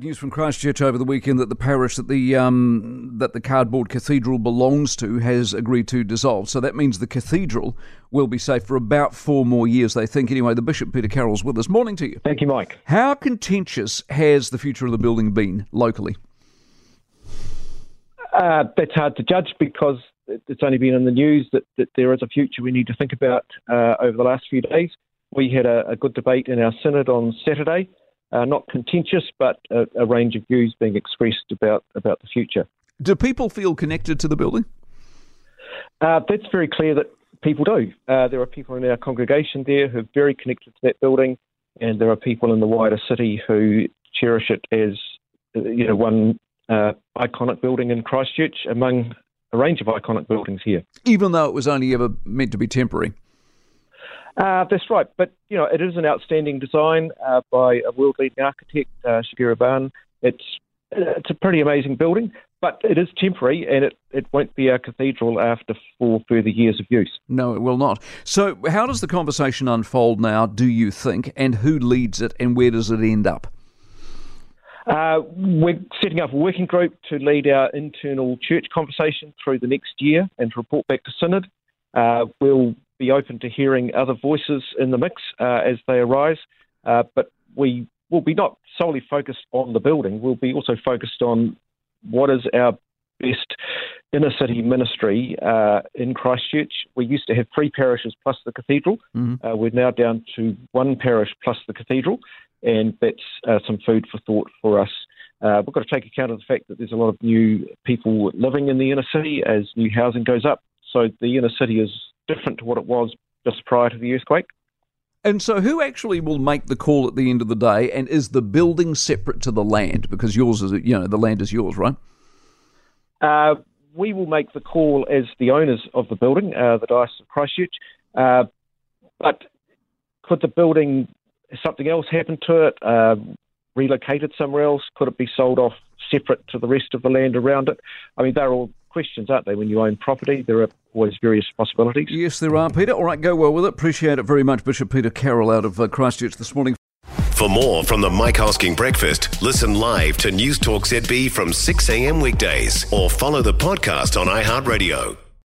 News from Christchurch over the weekend that the parish that the um, that the cardboard cathedral belongs to has agreed to dissolve. So that means the cathedral will be safe for about four more years. They think anyway. The Bishop Peter Carrell's with us. Morning to you. Thank you, Mike. How contentious has the future of the building been locally? Uh, that's hard to judge because it's only been in the news that, that there is a future we need to think about uh, over the last few days. We had a, a good debate in our synod on Saturday uh, not contentious, but a, a, range of views being expressed about, about the future. Do people feel connected to the building? Uh, that's very clear that people do. Uh, there are people in our congregation there who are very connected to that building, and there are people in the wider city who cherish it as you know one uh, iconic building in Christchurch among a range of iconic buildings here. Even though it was only ever meant to be temporary. Uh, that's right, but you know it is an outstanding design uh, by a world-leading architect, uh, Shigeru Ban. It's it's a pretty amazing building, but it is temporary, and it, it won't be a cathedral after four further years of use. No, it will not. So, how does the conversation unfold now? Do you think, and who leads it, and where does it end up? Uh, we're setting up a working group to lead our internal church conversation through the next year and to report back to Synod. Uh, we'll be open to hearing other voices in the mix uh, as they arise, uh, but we will be not solely focused on the building. We'll be also focused on what is our best inner city ministry uh, in Christchurch. We used to have three parishes plus the cathedral. Mm-hmm. Uh, we're now down to one parish plus the cathedral, and that's uh, some food for thought for us. Uh, we've got to take account of the fact that there's a lot of new people living in the inner city as new housing goes up. So the inner city is different to what it was just prior to the earthquake. And so, who actually will make the call at the end of the day? And is the building separate to the land? Because yours is, you know, the land is yours, right? Uh, we will make the call as the owners of the building, uh, the Diocese of Christchurch. Uh, but could the building, something else happen to it, uh, relocated somewhere else? Could it be sold off separate to the rest of the land around it? I mean, they're all questions, aren't they? When you own property, there are always various possibilities. Yes, there are, Peter. All right, go well with it. Appreciate it very much, Bishop Peter Carrell out of uh, Christchurch this morning. For more from the Mike Hosking Breakfast, listen live to News Talk ZB from 6 a.m. weekdays or follow the podcast on iHeartRadio.